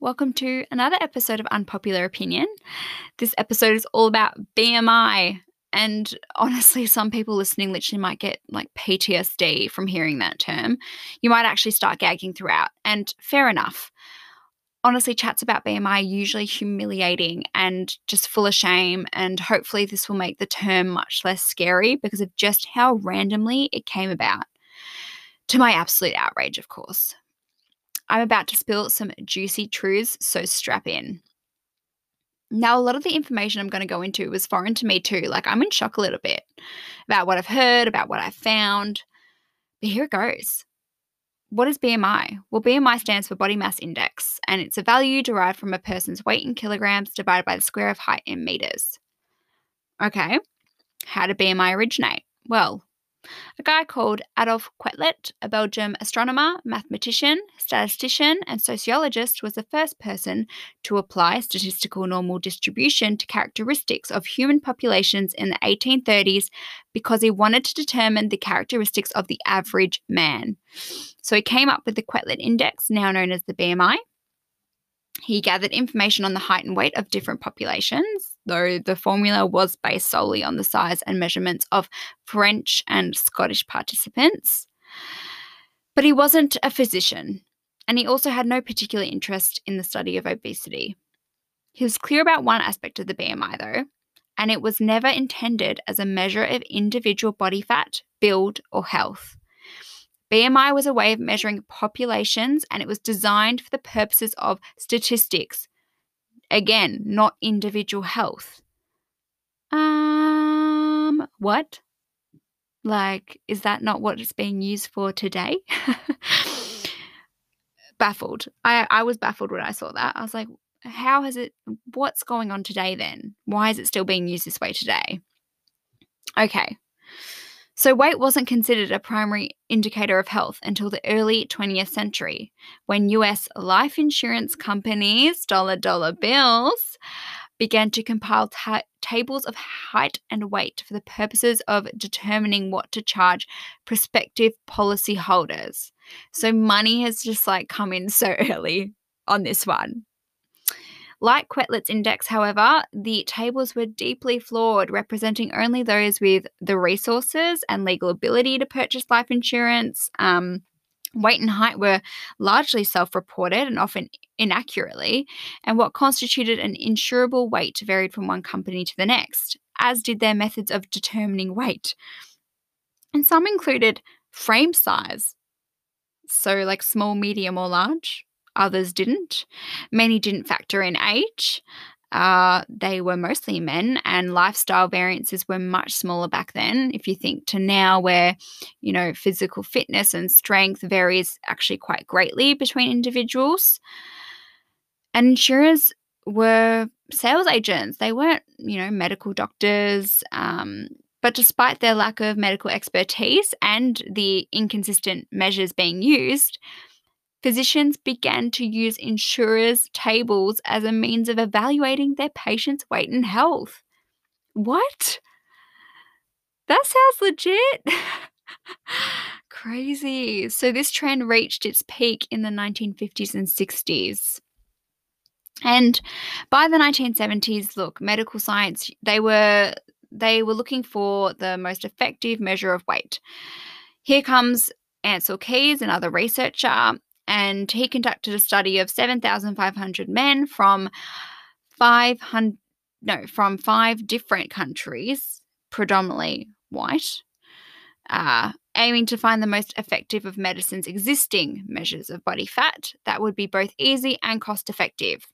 Welcome to another episode of Unpopular Opinion. This episode is all about BMI. And honestly, some people listening literally might get like PTSD from hearing that term. You might actually start gagging throughout. And fair enough. Honestly, chats about BMI are usually humiliating and just full of shame. And hopefully, this will make the term much less scary because of just how randomly it came about. To my absolute outrage, of course. I'm about to spill some juicy truths, so strap in. Now, a lot of the information I'm going to go into was foreign to me too. Like, I'm in shock a little bit about what I've heard, about what I've found. But here it goes. What is BMI? Well, BMI stands for Body Mass Index, and it's a value derived from a person's weight in kilograms divided by the square of height in meters. Okay, how did BMI originate? Well, a guy called Adolf Quetelet, a Belgian astronomer, mathematician, statistician, and sociologist, was the first person to apply statistical normal distribution to characteristics of human populations in the 1830s because he wanted to determine the characteristics of the average man. So he came up with the Quetelet Index, now known as the BMI. He gathered information on the height and weight of different populations, though the formula was based solely on the size and measurements of French and Scottish participants. But he wasn't a physician, and he also had no particular interest in the study of obesity. He was clear about one aspect of the BMI, though, and it was never intended as a measure of individual body fat, build, or health. BMI was a way of measuring populations and it was designed for the purposes of statistics. Again, not individual health. Um, what? Like, is that not what it's being used for today? baffled. I, I was baffled when I saw that. I was like, how has it, what's going on today then? Why is it still being used this way today? Okay, so, weight wasn't considered a primary indicator of health until the early 20th century, when US life insurance companies' dollar dollar bills began to compile ta- tables of height and weight for the purposes of determining what to charge prospective policyholders. So, money has just like come in so early on this one. Like Quetelet's index, however, the tables were deeply flawed, representing only those with the resources and legal ability to purchase life insurance. Um, weight and height were largely self reported and often inaccurately, and what constituted an insurable weight varied from one company to the next, as did their methods of determining weight. And some included frame size, so like small, medium, or large, others didn't. Many didn't factor in age. Uh, they were mostly men, and lifestyle variances were much smaller back then. If you think to now, where you know physical fitness and strength varies actually quite greatly between individuals, and insurers were sales agents. They weren't, you know, medical doctors. Um, but despite their lack of medical expertise and the inconsistent measures being used, physicians began to use insurers' tables as a means of evaluating their patients' weight and health. What? That sounds legit. Crazy. So, this trend reached its peak in the 1950s and 60s. And by the 1970s, look, medical science, they were they were looking for the most effective measure of weight. Here comes Ancel Keys, another researcher, and he conducted a study of 7,500 men from 500 no from five different countries, predominantly white, uh, aiming to find the most effective of medicine's existing measures of body fat that would be both easy and cost effective.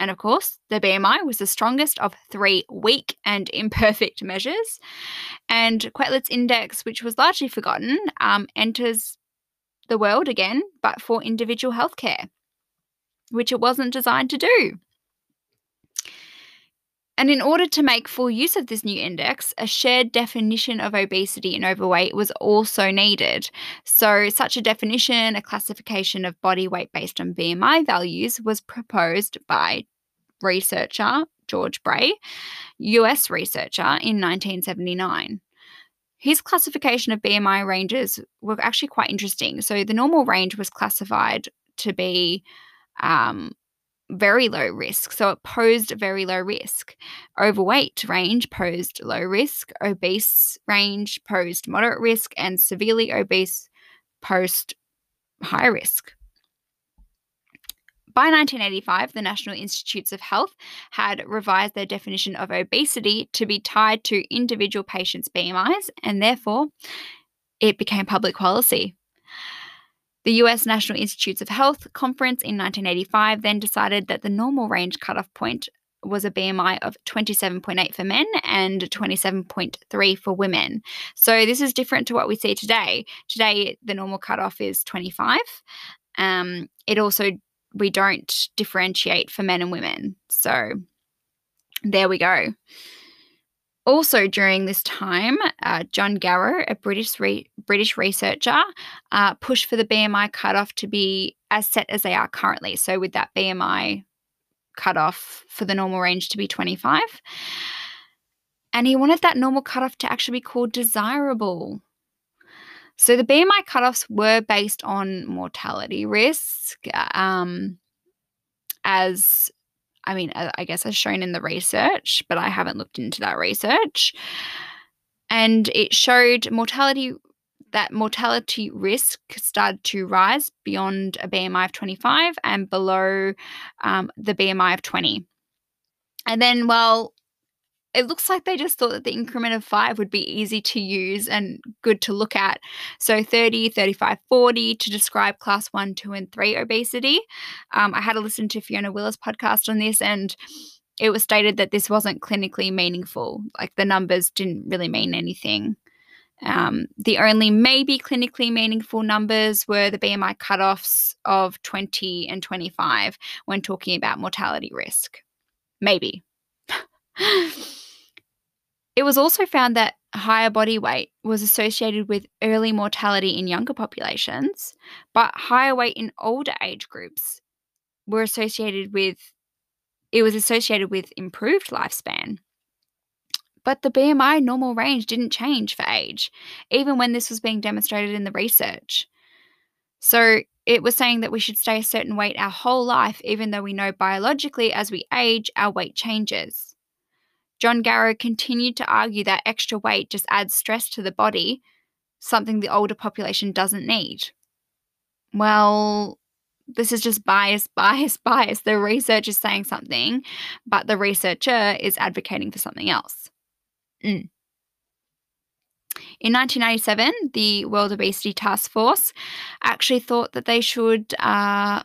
And of course, the BMI was the strongest of three weak and imperfect measures. And Quetelet's index, which was largely forgotten, um, enters the world again, but for individual healthcare, which it wasn't designed to do. And in order to make full use of this new index, a shared definition of obesity and overweight was also needed. So, such a definition, a classification of body weight based on BMI values, was proposed by researcher George Bray, US researcher, in 1979. His classification of BMI ranges were actually quite interesting. So the normal range was classified to be um, very low risk. So it posed very low risk. Overweight range posed low risk. Obese range posed moderate risk. And severely obese posed high risk. By 1985, the National Institutes of Health had revised their definition of obesity to be tied to individual patients' BMIs, and therefore it became public policy. The US National Institutes of Health conference in 1985 then decided that the normal range cutoff point was a BMI of 27.8 for men and 27.3 for women. So this is different to what we see today. Today, the normal cutoff is 25. Um, it also we don't differentiate for men and women. So there we go. Also, during this time, uh, John Garrow, a British re- British researcher, uh, pushed for the BMI cutoff to be as set as they are currently. So, with that BMI cutoff for the normal range to be 25. And he wanted that normal cutoff to actually be called desirable. So the BMI cutoffs were based on mortality risk, um, as I mean, I guess as shown in the research, but I haven't looked into that research. And it showed mortality that mortality risk started to rise beyond a BMI of 25 and below um, the BMI of 20. And then, well, it looks like they just thought that the increment of five would be easy to use and good to look at. So 30, 35, 40 to describe class one, two, and three obesity. Um, I had to listen to Fiona Willer's podcast on this, and it was stated that this wasn't clinically meaningful. Like the numbers didn't really mean anything. Um, the only maybe clinically meaningful numbers were the BMI cutoffs of 20 and 25 when talking about mortality risk. Maybe. It was also found that higher body weight was associated with early mortality in younger populations, but higher weight in older age groups were associated with it was associated with improved lifespan. But the BMI normal range didn't change for age, even when this was being demonstrated in the research. So it was saying that we should stay a certain weight our whole life, even though we know biologically as we age, our weight changes. John Garrow continued to argue that extra weight just adds stress to the body, something the older population doesn't need. Well, this is just bias, bias, bias. The research is saying something, but the researcher is advocating for something else. Mm. In 1997, the World Obesity Task Force actually thought that they should uh,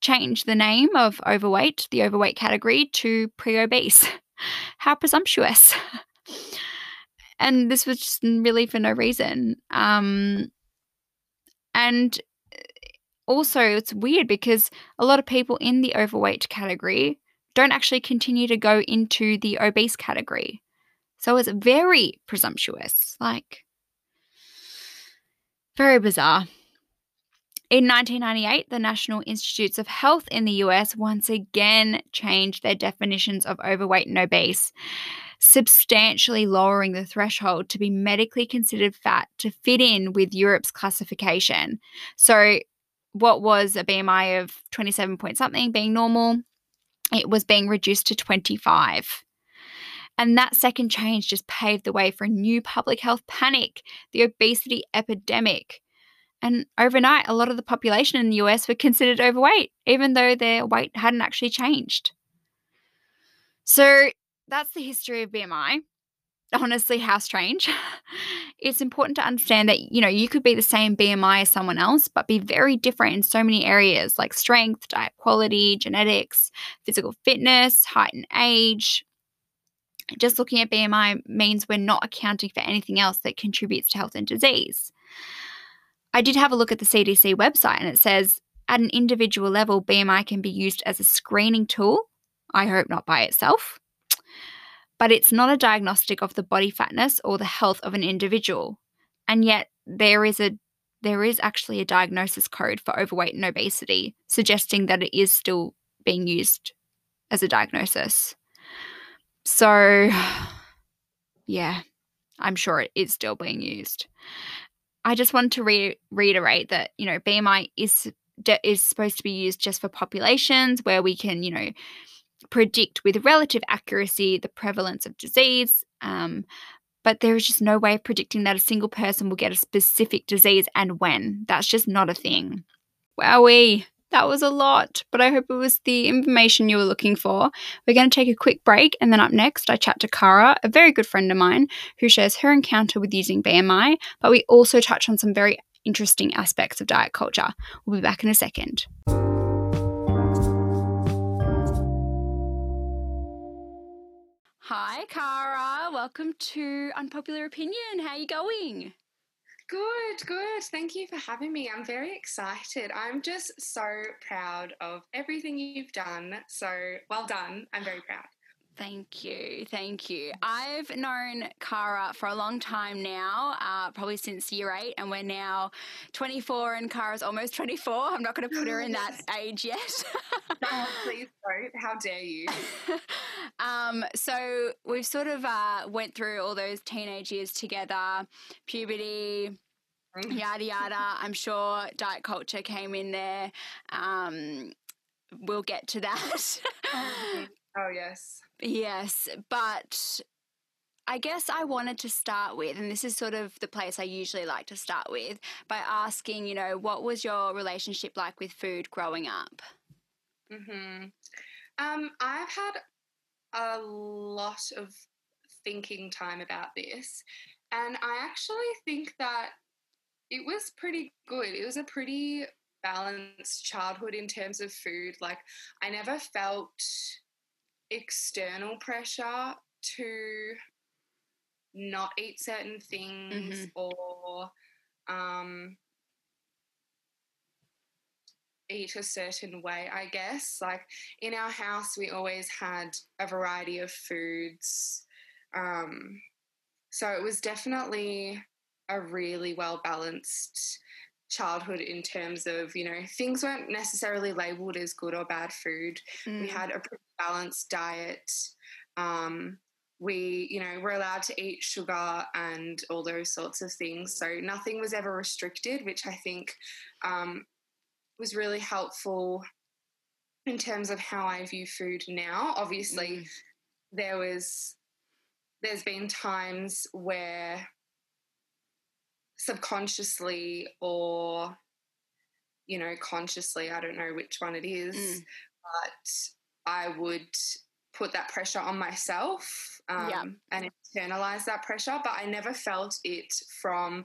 change the name of overweight, the overweight category, to pre obese. How presumptuous. and this was just really for no reason. Um, and eh, also, it's weird because a lot of people in the overweight category don't actually continue to go into the obese category. So it's very presumptuous. Like, very bizarre. In 1998, the National Institutes of Health in the US once again changed their definitions of overweight and obese, substantially lowering the threshold to be medically considered fat to fit in with Europe's classification. So, what was a BMI of 27 point something being normal, it was being reduced to 25. And that second change just paved the way for a new public health panic, the obesity epidemic. And overnight, a lot of the population in the US were considered overweight, even though their weight hadn't actually changed. So that's the history of BMI. Honestly, how strange. it's important to understand that, you know, you could be the same BMI as someone else, but be very different in so many areas like strength, diet quality, genetics, physical fitness, height and age. Just looking at BMI means we're not accounting for anything else that contributes to health and disease. I did have a look at the CDC website and it says at an individual level, BMI can be used as a screening tool. I hope not by itself. But it's not a diagnostic of the body fatness or the health of an individual. And yet there is a there is actually a diagnosis code for overweight and obesity, suggesting that it is still being used as a diagnosis. So, yeah, I'm sure it is still being used. I just want to re- reiterate that, you know, BMI is is supposed to be used just for populations where we can, you know, predict with relative accuracy the prevalence of disease. Um, but there is just no way of predicting that a single person will get a specific disease and when. That's just not a thing. Wowee. That was a lot, but I hope it was the information you were looking for. We're going to take a quick break, and then up next, I chat to Kara, a very good friend of mine, who shares her encounter with using BMI, but we also touch on some very interesting aspects of diet culture. We'll be back in a second. Hi, Kara. Welcome to Unpopular Opinion. How are you going? Good, good. Thank you for having me. I'm very excited. I'm just so proud of everything you've done. So well done. I'm very proud. Thank you. Thank you. I've known Kara for a long time now, uh, probably since year eight, and we're now 24, and Kara's almost 24. I'm not going to put her in that age yet. oh, please don't. How dare you? um, so we've sort of uh, went through all those teenage years together, puberty, mm. yada yada. I'm sure diet culture came in there. Um, we'll get to that. oh, yes. Yes, but I guess I wanted to start with, and this is sort of the place I usually like to start with, by asking, you know, what was your relationship like with food growing up? Hmm. Um, I've had a lot of thinking time about this, and I actually think that it was pretty good. It was a pretty balanced childhood in terms of food. Like, I never felt external pressure to not eat certain things mm-hmm. or um, eat a certain way, I guess. Like in our house, we always had a variety of foods. Um, so it was definitely a really well balanced childhood in terms of you know things weren't necessarily labeled as good or bad food mm. we had a pretty balanced diet um, we you know were allowed to eat sugar and all those sorts of things so nothing was ever restricted which i think um, was really helpful in terms of how i view food now obviously mm. there was there's been times where subconsciously or you know consciously i don't know which one it is mm. but i would put that pressure on myself um, yeah. and internalize that pressure but i never felt it from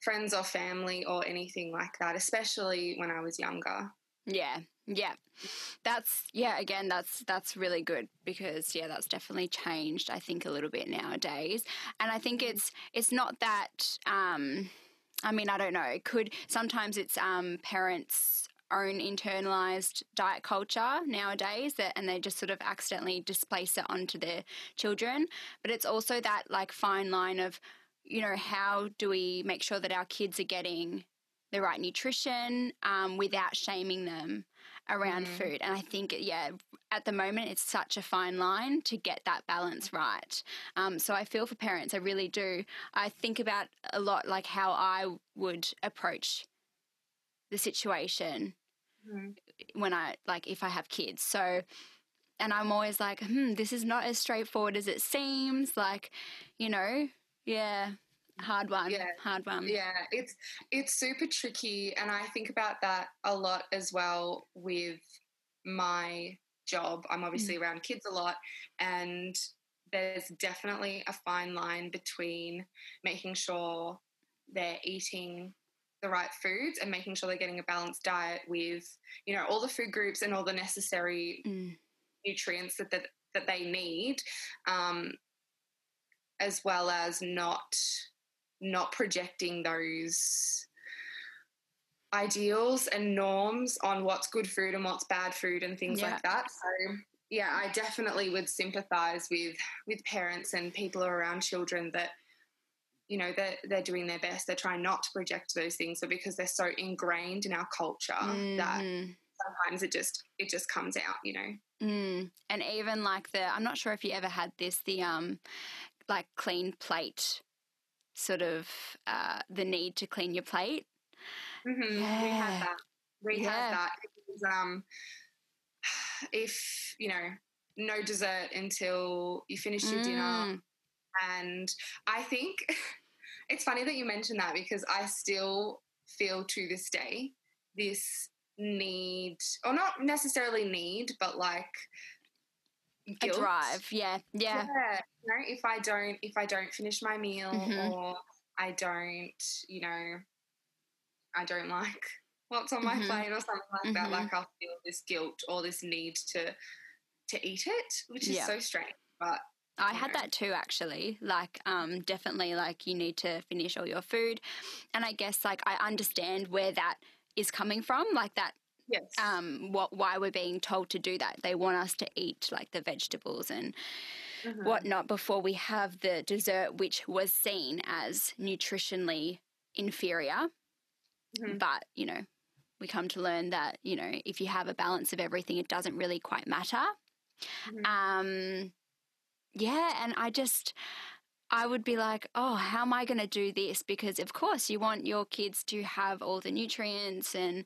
friends or family or anything like that especially when i was younger yeah yeah. That's yeah again that's that's really good because yeah that's definitely changed i think a little bit nowadays. And i think it's it's not that um i mean i don't know it could sometimes it's um parents own internalized diet culture nowadays that, and they just sort of accidentally displace it onto their children. But it's also that like fine line of you know how do we make sure that our kids are getting the right nutrition um, without shaming them around mm. food. And I think, yeah, at the moment, it's such a fine line to get that balance right. Um, so I feel for parents, I really do. I think about a lot like how I would approach the situation mm. when I, like, if I have kids. So, and I'm always like, hmm, this is not as straightforward as it seems. Like, you know, yeah hard one yeah hard one yeah it's it's super tricky and i think about that a lot as well with my job i'm obviously mm. around kids a lot and there's definitely a fine line between making sure they're eating the right foods and making sure they're getting a balanced diet with you know all the food groups and all the necessary mm. nutrients that, that that they need um, as well as not not projecting those ideals and norms on what's good food and what's bad food and things yeah. like that. So yeah, I definitely would sympathize with with parents and people around children that you know they're, they're doing their best they're trying not to project those things but because they're so ingrained in our culture mm-hmm. that sometimes it just it just comes out you know mm. and even like the i'm not sure if you ever had this the um like clean plate sort of uh, the need to clean your plate. Mm-hmm. Yeah. We had that. We Yeah. have that. Um, if you know, no dessert until you finish your dinner, Mm. and I think it's funny that you mentioned that because I still feel to this day this need, or not necessarily need, but like A drive. Yeah. Yeah. Yeah, you know, if I don't if I don't finish my meal Mhm. or I don't, you know, I don't like what's on my Mhm. plate or something like that, Mhm. like I'll feel this guilt or this need to to eat it, which is Yeah. so strange. But I had that too actually. Like um definitely like you need to finish all your food. And I guess like I understand where that is coming from, like that yes. um what why we're being told to do that. They want us to eat like the vegetables and Mhm. whatnot before we have the dessert which was seen as nutritionally inferior. Mhm. But, you know, we come to learn that, you know, if you have a balance of everything, it doesn't really quite matter. Mhm. Um, yeah, and I just, I would be like, oh, how am I going to do this? Because of course you want your kids to have all the nutrients and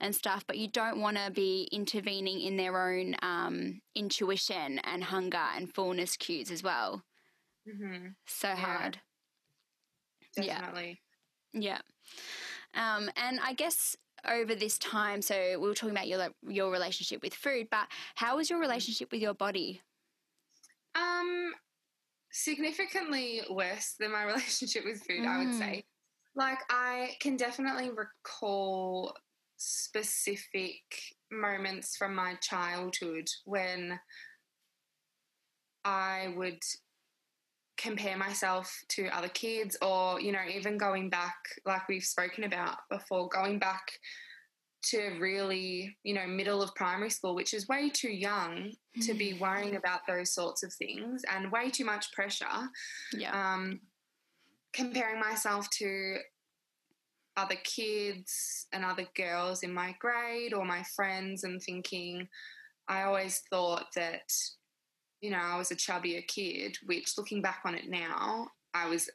and stuff, but you don't want to be intervening in their own um, intuition and hunger and fullness cues as well. Mhm. So Yeah. hard. Yeah. Definitely. Yeah. Um, and I guess over this time, so we were talking about your your relationship with food, but how was your relationship with your body? Um, significantly worse than my relationship with food, I would Mm. say. Like, I can definitely recall specific moments from my childhood when I would compare myself to other kids, or, you know, even going back, like we've spoken about before, going back to really, you know, middle of primary school, which is way too young to be worrying about those sorts of things and way too much pressure. Yeah. Um, comparing myself to other kids and other girls in my grade or my friends and thinking, I always thought that, you know, I was a chubbier kid, which looking back on it now, I was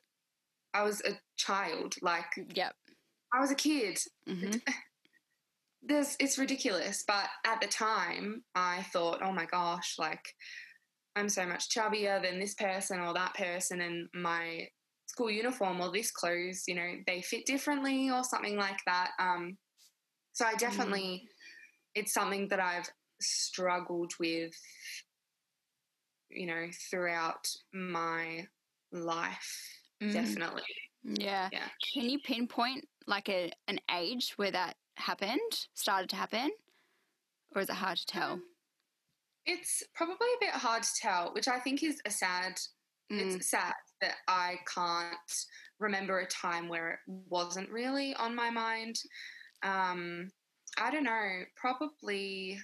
I was a child. Like Yep. I was a kid hmm there's it's ridiculous but at the time i thought oh my gosh like i'm so much chubbier than this person or that person and my school uniform or this clothes you know they fit differently or something like that um so i definitely it's something that i've struggled with you know throughout my life Mm. definitely Yeah. Yeah. Can you pinpoint like a an age where that happened, started to happen, or is it hard to tell? it's probably a bit hard to tell which i think is a sad Mm. it's sad that I can't remember a time where it wasn't really on my mind. Um, I don't know, probably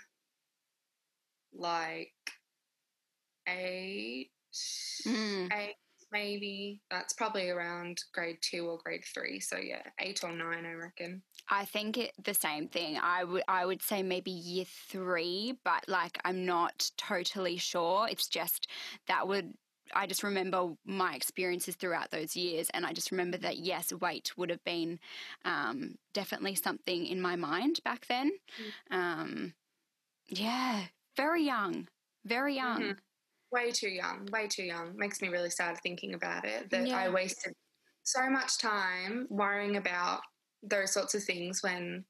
like eight, Mm. eight maybe. That's probably around grade two or grade three. So yeah, eight or nine, I reckon. I think it, the same thing. I would I would say maybe year three, but like I'm not totally sure. It's just that would I just remember my experiences throughout those years, and I just remember that yes, weight would have been um, definitely something in my mind back then. Um, yeah, very young, very young. Mhm. Way too young, way too young. Makes me really sad thinking about it that Yeah. I wasted so much time worrying about those sorts of things when,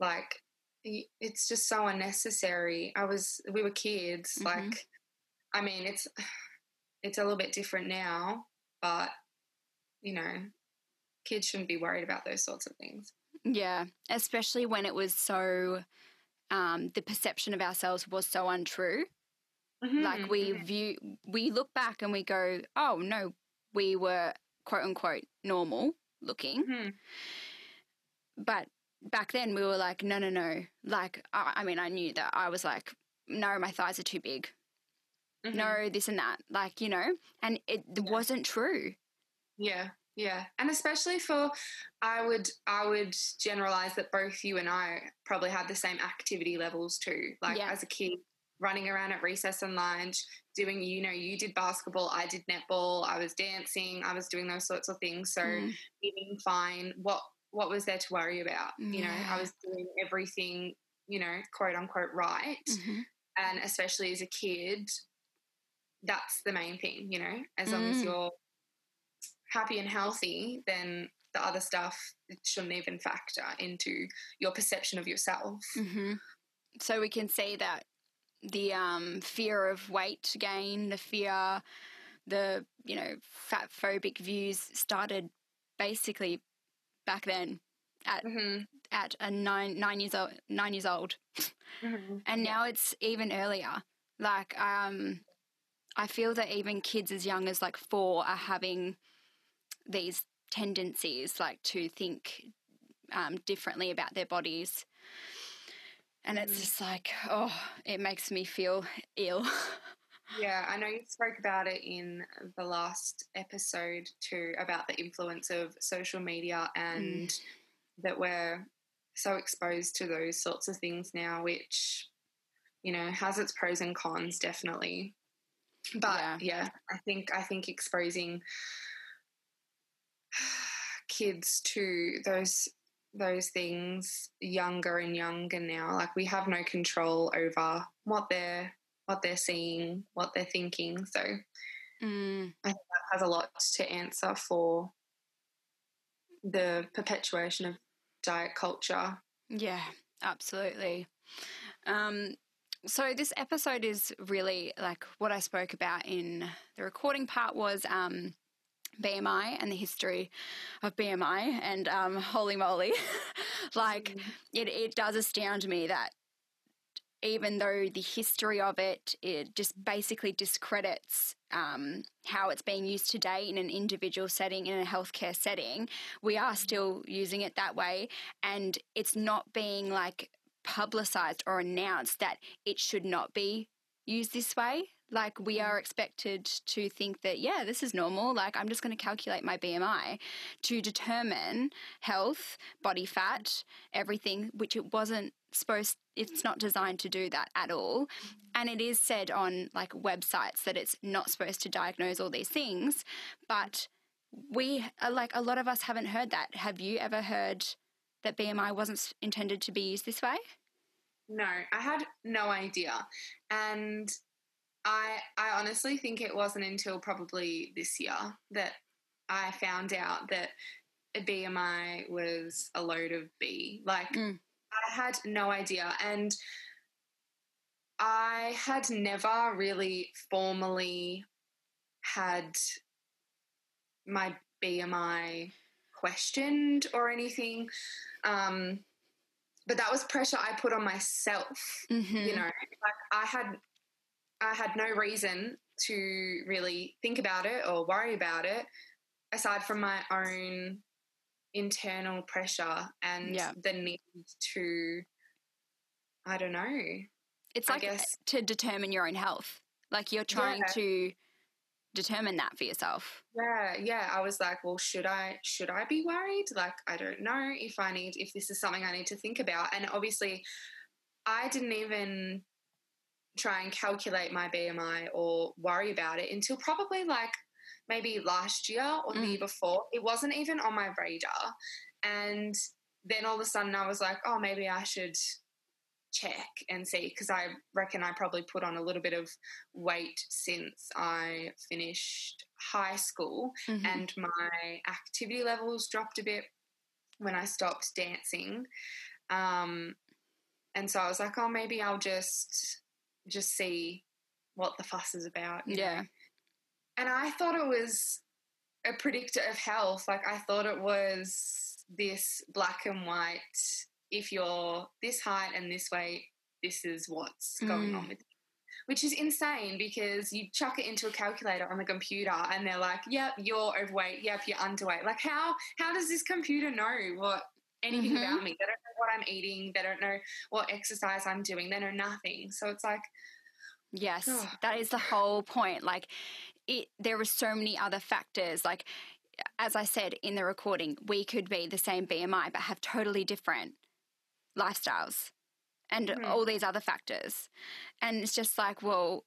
like, it's just so unnecessary. I was, we were kids. Mhm. Like, I mean, it's, it's a little bit different now, but, you know, kids shouldn't be worried about those sorts of things. Yeah, especially when it was so. Um, the perception of ourselves was so untrue. Like we Mhm. view we look back and we go oh no we were quote unquote normal looking Mhm. but back then we were like no no no like I, I mean i knew that i was like no my thighs are too big Mhm. no this and that like you know and it Yeah. wasn't true Yeah, yeah. And especially for I would I would generalize that both you and I probably had the same activity levels too. Like Yeah. as a kid, running around at recess and lunch, doing you know, you did basketball, I did netball, I was dancing, I was doing those sorts of things. So Mm. eating fine. What what was there to worry about? You know, I was doing everything, you know, quote unquote right. Mhm. And especially as a kid, that's the main thing, you know, as long as Mm. you're happy and healthy, then the other stuff shouldn't even factor into your perception of yourself. hmm So we can see that the um, fear of weight gain, the fear, the you know fat phobic views started basically back then at hmm at a nine nine years old nine years old, hmm and now it's even earlier. Like um, I feel that even kids as young as like four are having these tendencies, like to think um, differently about their bodies. And it's Mm. just like, oh, it makes me feel ill. Yeah, I know you spoke about it in the last episode too about the influence of social media and that we're so exposed to those sorts of things now, which, you know, has its pros and cons definitely. But Yeah. yeah, I think I think exposing kids to those those things younger and younger now. Like we have no control over what they're what they're seeing what they're thinking. So Mm, I think that has a lot to answer for the perpetuation of diet culture. Yeah, absolutely. Um, so this episode is really like what I spoke about in the recording part was um, BMI and the history of BMI, and um, holy moly, like it, it does astound me that even though the history of it it just basically discredits um, how it's being used today in an individual setting in a healthcare setting we are still using it that way. And it's not being like publicized or announced that it should not be used this way like we are expected to think that yeah this is normal like i'm just going to calculate my bmi to determine health body fat everything which it wasn't supposed it's not designed to do that at all. And it is said on like websites that it's not supposed to diagnose all these things but we uh, like a lot of us haven't heard that. Have you ever heard that bmi wasn't intended to be used this way? No i had no idea. And i i honestly think it wasn't until probably this year that i found out that a bmi was a load of b like Mm. I had no idea. And I had never really formally had my BMI questioned or anything. Um, but that was pressure I put on myself. mm-hmm. You know, like I had I had no reason to really think about it or worry about it aside from my own internal pressure and Yeah. the need to I don't know. it's like to determine your own health like you're trying Yeah. to determine that for yourself Yeah, yeah. I was like, well, should I should I be worried? Like, I don't know if I need if this is something I need to think about. And obviously I didn't even try and calculate my BMI or worry about it until probably like maybe last year or the Mm. year before. It wasn't even on my radar. And then all of a sudden I was like, oh, maybe I should check and see because I reckon I probably put on a little bit of weight since I finished high school Mhm. and my activity levels dropped a bit when I stopped dancing. Um, and so I was like, oh, maybe I'll just just see what the fuss is about. you know? yeah And I thought it was a predictor of health. Like I thought it was this black and white. If you're this height and this weight, this is what's going Mm. on with you. Which is insane because you chuck it into a calculator on the computer and they're like, "Yep, you're overweight. Yep, you're underweight." Like how how does this computer know what anything Mhm. about me? They don't what I'm eating. They don't know what exercise I'm doing. They know nothing. So it's like, Yes, Ugh. that is the whole point. Like, it. There are so many other factors. Like, as I said in the recording, we could be the same BMI but have totally different lifestyles and Mhm. all these other factors. And it's just like, well,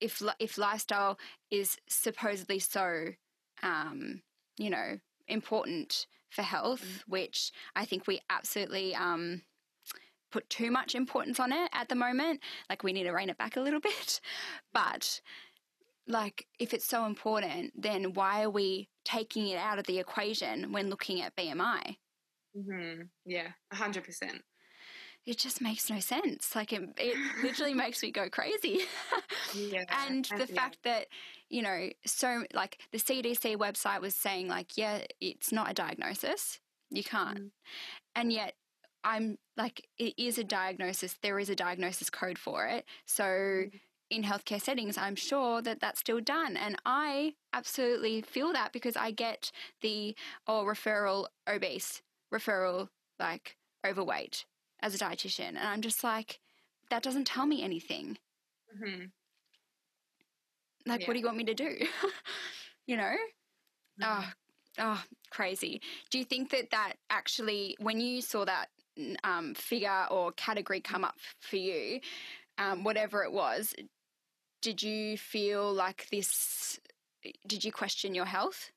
if if lifestyle is supposedly so, um, you know, important, for health, Mm. which I think we absolutely um, put too much importance on it at the moment. Like we need to rein it back a little bit. But like if it's so important, then why are we taking it out of the equation when looking at BMI? hmm Yeah, hundred percent. It just makes no sense. Like it, it literally makes me go crazy. Yeah, and the yeah. fact that you know so like the cdc website was saying like yeah it's not a diagnosis. You can't. Mm. and yet i'm like it is a diagnosis there is a diagnosis code for it. So Mm. in healthcare settings i'm sure that that's still done. And i absolutely feel that because i get the oh referral obese referral like overweight as a dietitian. And i'm just like that doesn't tell me anything. Hmm like, what do you want me to do? you know? Mm-hmm. Oh, oh, crazy. Do you think that that actually, when you saw that um, figure or category come up for you, um, whatever it was, did you feel like this? Did you question your health?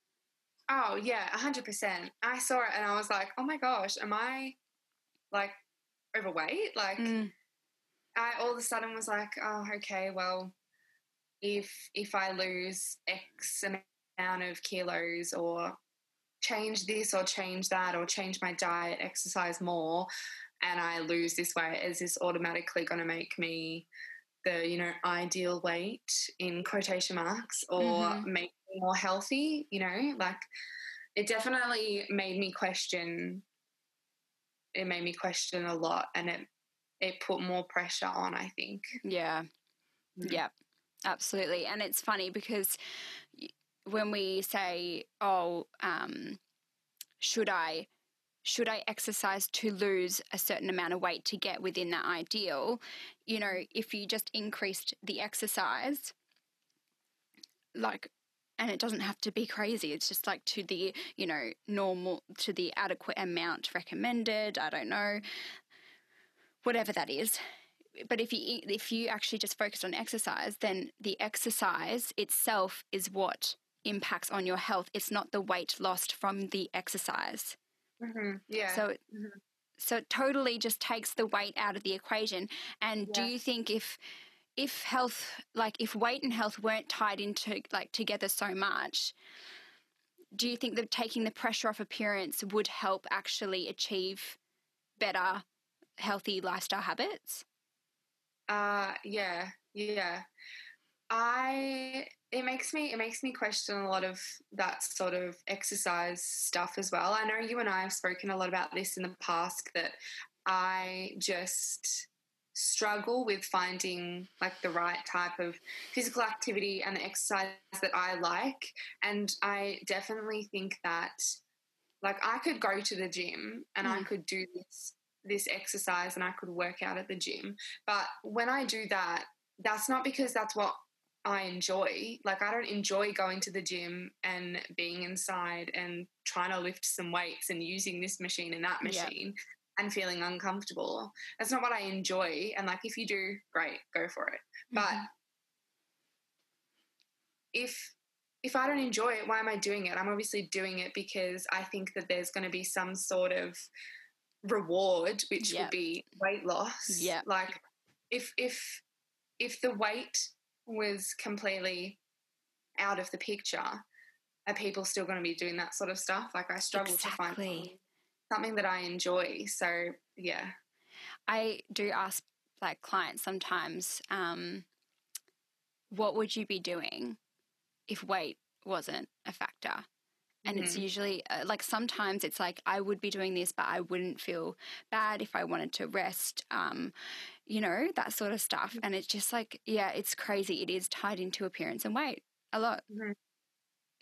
Oh yeah, hundred percent. I saw it and I was like, oh my gosh, am I like overweight? Like Mm, I all of a sudden was like, oh okay, well, if if I lose X amount of kilos or change this or change that or change my diet, exercise more, and I lose this weight, is this automatically going to make me the you know ideal weight in quotation marks or Mhm. make me more healthy? You know, like it definitely made me question. It made me question a lot, and it it put more pressure on. I think. yeah. Mm. Yeah, absolutely. And it's funny because when we say, "Oh, um, should I should I exercise to lose a certain amount of weight to get within that ideal?" You know, if you just increased the exercise, like. And it doesn't have to be crazy. It's just like to the, you know, normal, to the adequate amount recommended. I don't know. Whatever that is but if you if you actually just focus on exercise then the exercise itself is what impacts on your health. It's not the weight lost from the exercise. Hmm Yeah. so Mhm. so it totally just takes the weight out of the equation. And do you think if if health like if weight and health weren't tied into like together so much do you think that taking the pressure off appearance would help actually achieve better healthy lifestyle habits Uh yeah, yeah. I it makes me it makes me question a lot of that sort of exercise stuff as well. I know you and I have spoken a lot about this in the past that I just struggle with finding like the right type of physical activity and the exercise that I like and I definitely think that like I could go to the gym and I Mm. could do this this exercise and I could work out at the gym but when I do that, that's not because that's what I enjoy. Like, I don't enjoy going to the gym and being inside and trying to lift some weights and using this machine and that machine and feeling uncomfortable. That's not what I enjoy. And, like, if you do, great, go for it. But Mhm. if if I don't enjoy it, why am I doing it? I'm obviously doing it because I think that there's going to be some sort of reward, which Yep. would be weight loss. Yeah. Like if if if the weight was completely out of the picture, are people still going to be doing that sort of stuff? Like I struggle to find something, something that I enjoy. So yeah. I do ask like clients sometimes, um, what would you be doing if weight wasn't a factor? And it's Mhm. usually uh, like sometimes it's like I would be doing this, but I wouldn't feel bad if I wanted to rest, um, you know, that sort of stuff. And it's just like, yeah, it's crazy. It is tied into appearance and weight a lot. Mhm.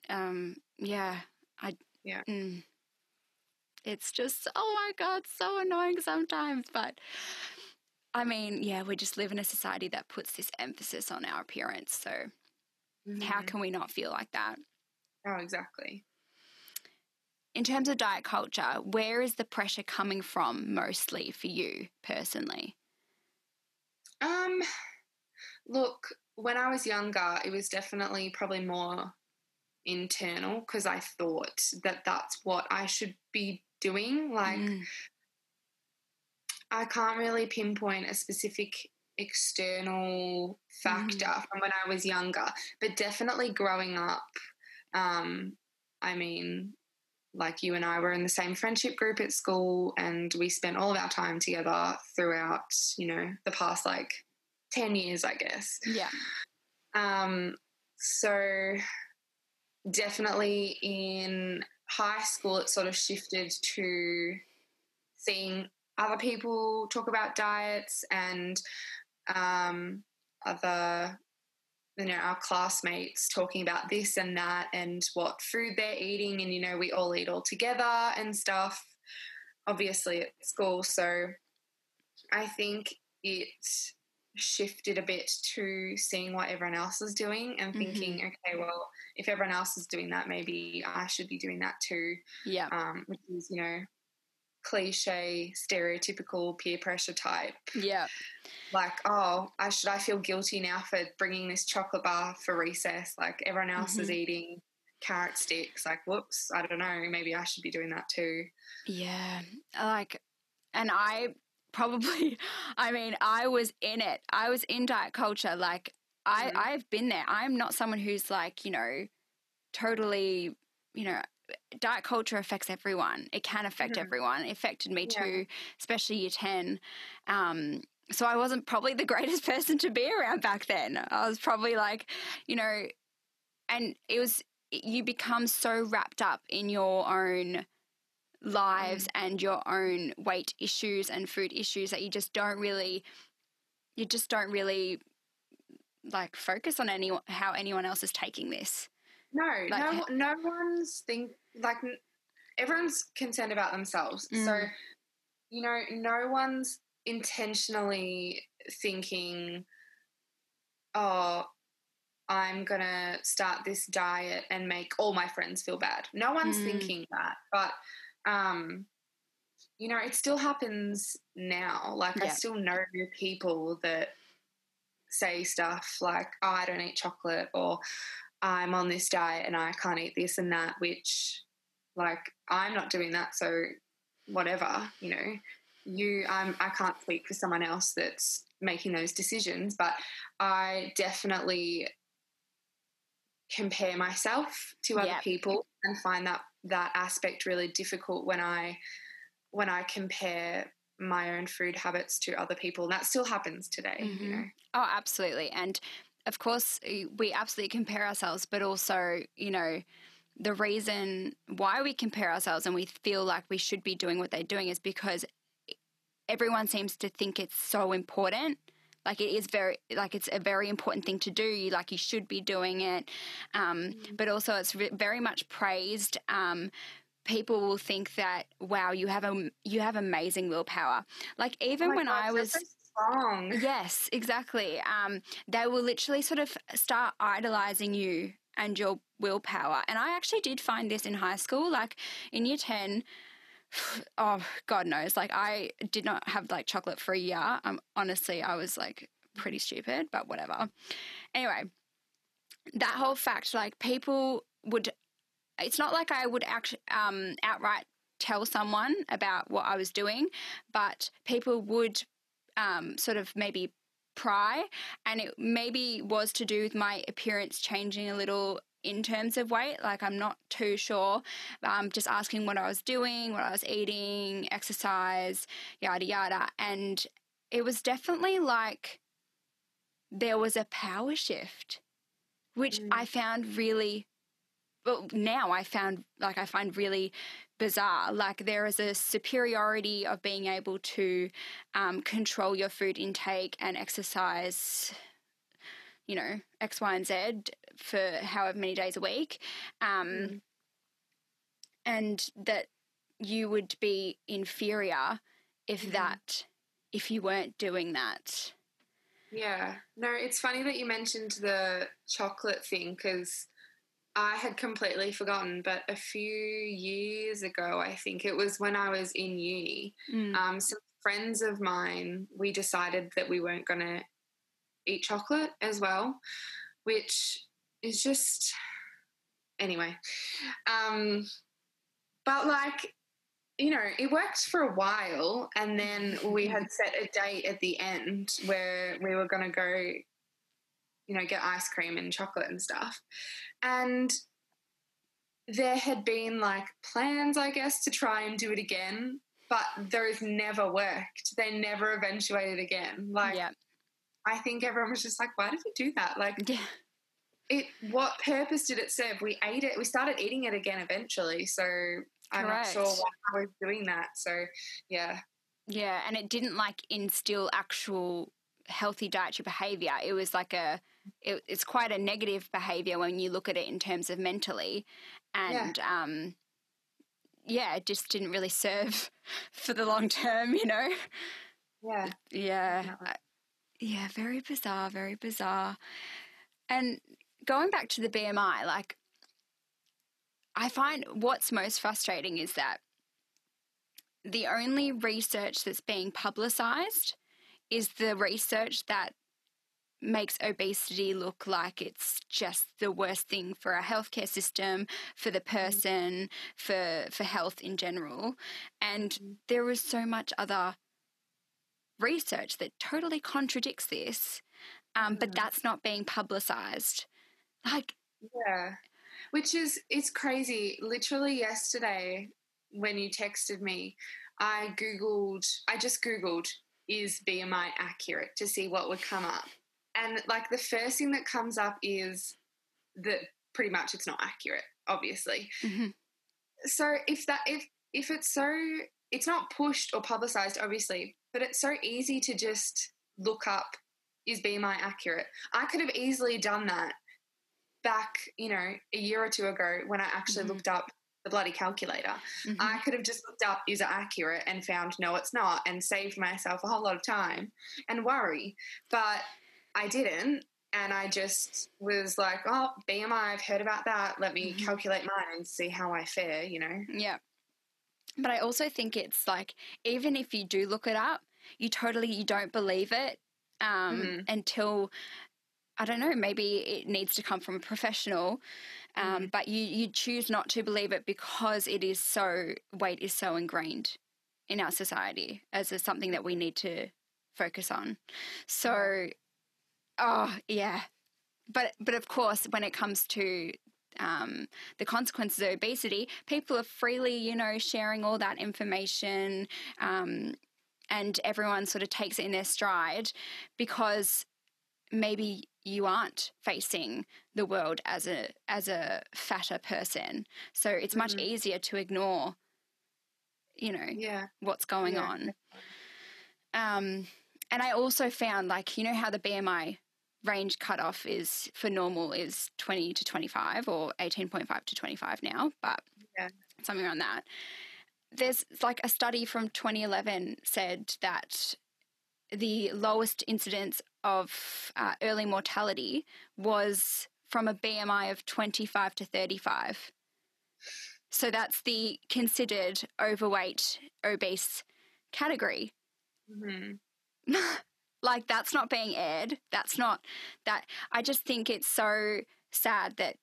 Um, yeah, I, Yeah. mm, it's just, oh my God, so annoying sometimes. But I mean, yeah, we just live in a society that puts this emphasis on our appearance. So how Mhm. can we not feel like that? Oh, exactly. In terms of diet culture, where is the pressure coming from mostly for you personally? Um, look, when I was younger, it was definitely probably more internal because I thought that that's what I should be doing. Like, mm. I can't really pinpoint a specific external factor mm. from when I was younger, but definitely growing up. Um, I mean, like you and I were in the same friendship group at school, and we spent all of our time together throughout, you know, the past like 10 years, I guess. Yeah. Um, so definitely in high school, it sort of shifted to seeing other people talk about diets and um, other, you know, our classmates talking about this and that and what food they're eating. And, you know, we all eat all together and stuff, obviously at school. So I think it shifted a bit to seeing what everyone else is doing and thinking, mm-hmm. okay, well, if everyone else is doing that, maybe I should be doing that too. Yeah. Um, which is, you know, cliche, stereotypical peer pressure type. Yeah. Like, oh, I should I feel guilty now for bringing this chocolate bar for recess? Like everyone else mm-hmm. is eating carrot sticks. Like, whoops, I don't know. Maybe I should be doing that too. Yeah. Like, and I probably i mean i was in it i was in diet culture like i mm-hmm. i've been there i'm not someone who's like you know totally you know diet culture affects everyone it can affect mm-hmm. everyone it affected me yeah. too especially year 10 um, so i wasn't probably the greatest person to be around back then i was probably like you know and it was you become so wrapped up in your own lives mm. and your own weight issues and food issues that you just don't really you just don't really like focus on any how anyone else is taking this no like, no no one's think like everyone's concerned about themselves mm. so you know no one's intentionally thinking oh i'm going to start this diet and make all my friends feel bad no one's mm. thinking that but um, you know, it still happens now. Like, yeah. I still know people that say stuff like, oh, I don't eat chocolate, or I'm on this diet and I can't eat this and that, which, like, I'm not doing that. So, whatever, you know, you, I'm, I can't speak for someone else that's making those decisions, but I definitely compare myself to other yep. people and find that that aspect really difficult when I when I compare my own food habits to other people. And that still happens today, mm-hmm. you know. Oh, absolutely. And of course, we absolutely compare ourselves, but also, you know, the reason why we compare ourselves and we feel like we should be doing what they're doing is because everyone seems to think it's so important. Like it is very like it's a very important thing to do. You like you should be doing it. Um, mm. but also it's re- very much praised. Um, people will think that wow you have a you have amazing willpower. Like even oh when God, i was strong. yes exactly. Um, they will literally sort of start idolizing you and your willpower. And i actually did find this in high school like in year 10 oh god knows. Like i did not have like chocolate for a year um, honestly i was like pretty stupid but whatever. Anyway that whole fact like people would it's not like i would act um outright tell someone about what i was doing but people would um sort of maybe pry and it maybe was to do with my appearance changing a little in terms of weight. Like, I'm not too sure. Um, just asking what I was doing, what I was eating, exercise, yada, yada. And it was definitely like there was a power shift, which mm. I found really, well, now I found, like, I find really bizarre. Like, there is a superiority of being able to um, control your food intake and exercise you know, X, Y, and Z for however many days a week. Um, mm. And that you would be inferior if mm. that, if you weren't doing that. Yeah. No, it's funny that you mentioned the chocolate thing because I had completely forgotten, but a few years ago, I think it was when I was in uni, mm. um, some friends of mine, we decided that we weren't going to eat chocolate as well, which is just anyway. Um, but like, you know, it worked for a while, and then we had set a date at the end where we were going to go, you know, get ice cream and chocolate and stuff. And there had been like plans, I guess, to try and do it again, but those never worked. They never eventuated again. Like, yeah. I think everyone was just like, why did we do that? Like, Yeah. it what purpose did it serve? We ate it. We started eating it again eventually. So I'm not sure why I was doing that. So yeah, Yeah, and it didn't like instill actual healthy dietary behavior. It was like a, it, it's quite a negative behavior when you look at it in terms of mentally, and um, yeah, it just didn't really serve for the long term, you know. yeah, Yeah, I- yeah, very bizarre, very bizarre. And going back to the BMI, like I find what's most frustrating is that the only research that's being publicized is the research that makes obesity look like it's just the worst thing for our healthcare system, for the person, for for health in general. And Mhm. there is so much other research that totally contradicts this, um, but Mhm. that's not being publicized. Like, yeah. Which is it's crazy. Literally yesterday, when you texted me, I googled. I just googled is BMI accurate to see what would come up, and like the first thing that comes up is that pretty much it's not accurate. Obviously, mhm, so if that if if it's so it's not pushed or publicized obviously but it's so easy to just look up is bmi accurate i could have easily done that back you know a year or two ago when i actually Mhm. looked up the bloody calculator mhm. i could have just looked up is it accurate and found no it's not and saved myself a whole lot of time and worry but i didn't and i just was like oh bmi i've heard about that let me Mhm. calculate mine and see how i fare you know Yeah. But I also think it's like even if you do look it up, you totally you don't believe it um, Mhm. until I don't know. Maybe it needs to come from a professional, um, but you you choose not to believe it because it is so weight is so ingrained in our society as a, something that we need to focus on. So, oh yeah, but but of course, when it comes to um, the consequences of obesity, people are freely, you know, sharing all that information, um, and everyone sort of takes it in their stride because maybe you aren't facing the world as a as a fatter person, so it's much Mhm. easier to ignore, you know, yeah what's going Yeah, on. Um, and I also found, like, you know, how the BMI range cutoff is for normal is 20 to 25 or 18.5 to 25 now, but Yeah. something around that. There's like a study from 2011 said that the lowest incidence of uh, early mortality was from a BMI of 25 to 35. So that's the considered overweight, obese category. hmm like that's not being aired. That's not that i just think it's so sad that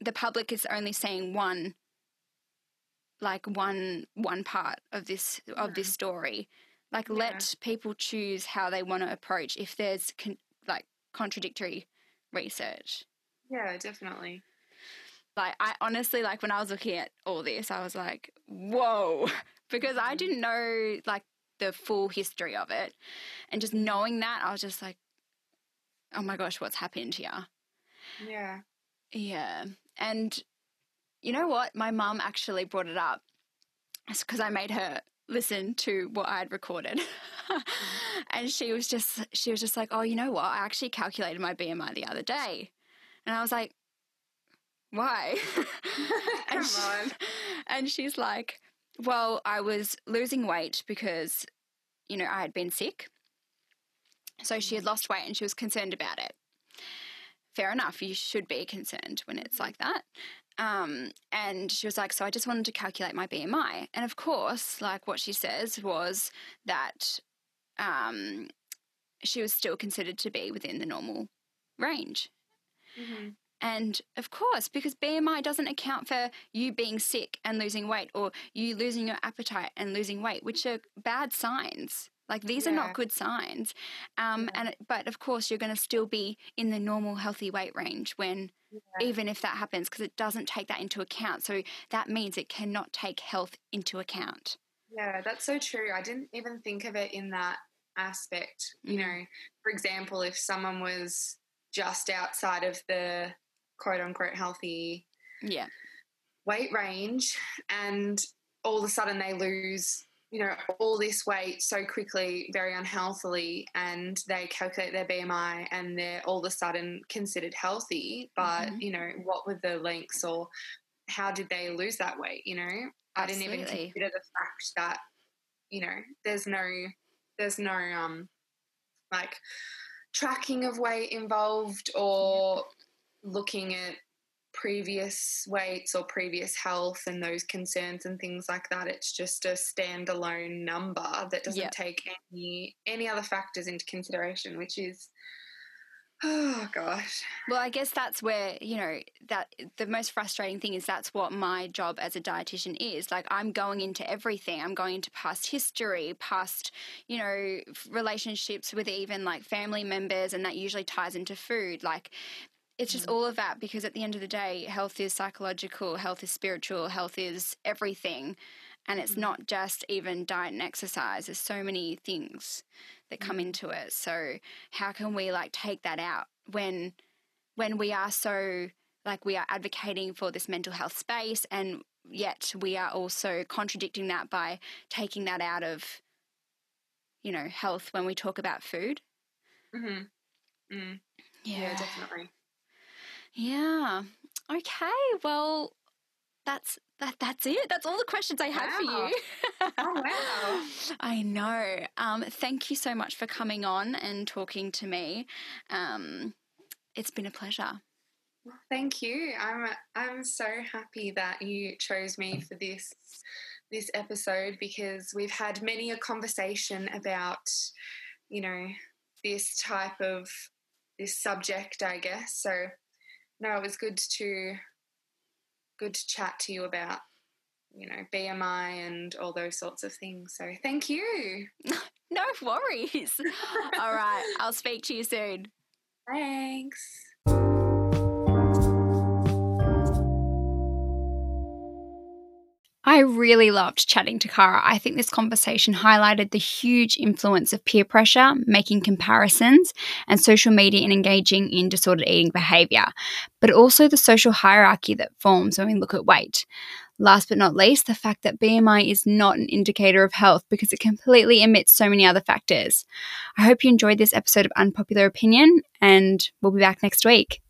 the public is only seeing one like one one part of this of this story. Like Yeah. let people choose how they want to approach if there's con- like contradictory research. Yeah definitely. Like i honestly like when i was looking at all this i was like whoa because i Mhm. didn't know like the full history of it. And just knowing that i was just like oh my gosh what's happened here? Yeah. Yeah. And you know what? My mum actually brought it up. Because i made her listen to what i had recorded. Mm-hmm. And she was just she was just like oh you know what? I actually calculated my bmi the other day. And i was like why? Come and, she- on. and she's like, Well, I was losing weight because, you know, I had been sick. So she had lost weight and she was concerned about it. Fair enough. You should be concerned when it's like that. Um, and she was like, So I just wanted to calculate my BMI. And of course, like what she says was that um, she was still considered to be within the normal range. hmm And of course, because BMI doesn't account for you being sick and losing weight or you losing your appetite and losing weight, which are bad signs. Like these yeah. are not good signs. Um, yeah. and but of course you're going to still be in the normal healthy weight range when yeah. even if that happens because it doesn't take that into account. So that means it cannot take health into account. Yeah, that's so true. I didn't even think of it in that aspect. Mm. You know, for example, if someone was just outside of the quote unquote healthy yeah. weight range and all of a sudden they lose you know all this weight so quickly very unhealthily and they calculate their bmi and they're all of a sudden considered healthy. But mm-hmm. you know what were the links or how did they lose that weight you know? I didn't even consider the fact that you know there's no there's no um like tracking of weight involved or looking at previous weights or previous health and those concerns and things like that it's just a standalone number that doesn't yep. take any any other factors into consideration which is oh gosh. Well i guess that's where you know that the most frustrating thing is that's what my job as a dietitian is. Like i'm going into everything. I'm going into past history past you know relationships with even like family members and that usually ties into food. Like it's just mm. all of that because at the end of the day, health is psychological, health is spiritual, health is everything. And it's mm. not just even diet and exercise. There's so many things that come mm. into it. So how can we like take that out when when we are so like we are advocating for this mental health space and yet we are also contradicting that by taking that out of you know health when we talk about food mm-hmm. mm. yeah. yeah definitely yeah. Okay. Well, that's that that's it. That's all the questions I had wow. for you. oh wow. I know. Um, thank you so much for coming on and talking to me. Um, it's been a pleasure. thank you. I'm I'm so happy that you chose me for this this episode because we've had many a conversation about, you know, this type of this subject, I guess. So no, it was good to good to chat to you about you know BMI and all those sorts of things. So thank you. no worries. all right, I'll speak to you soon. Thanks. I really loved chatting to Kara. I think this conversation highlighted the huge influence of peer pressure, making comparisons, and social media in engaging in disordered eating behavior, but also the social hierarchy that forms when we look at weight. Last but not least, the fact that BMI is not an indicator of health because it completely omits so many other factors. I hope you enjoyed this episode of Unpopular Opinion, and we'll be back next week.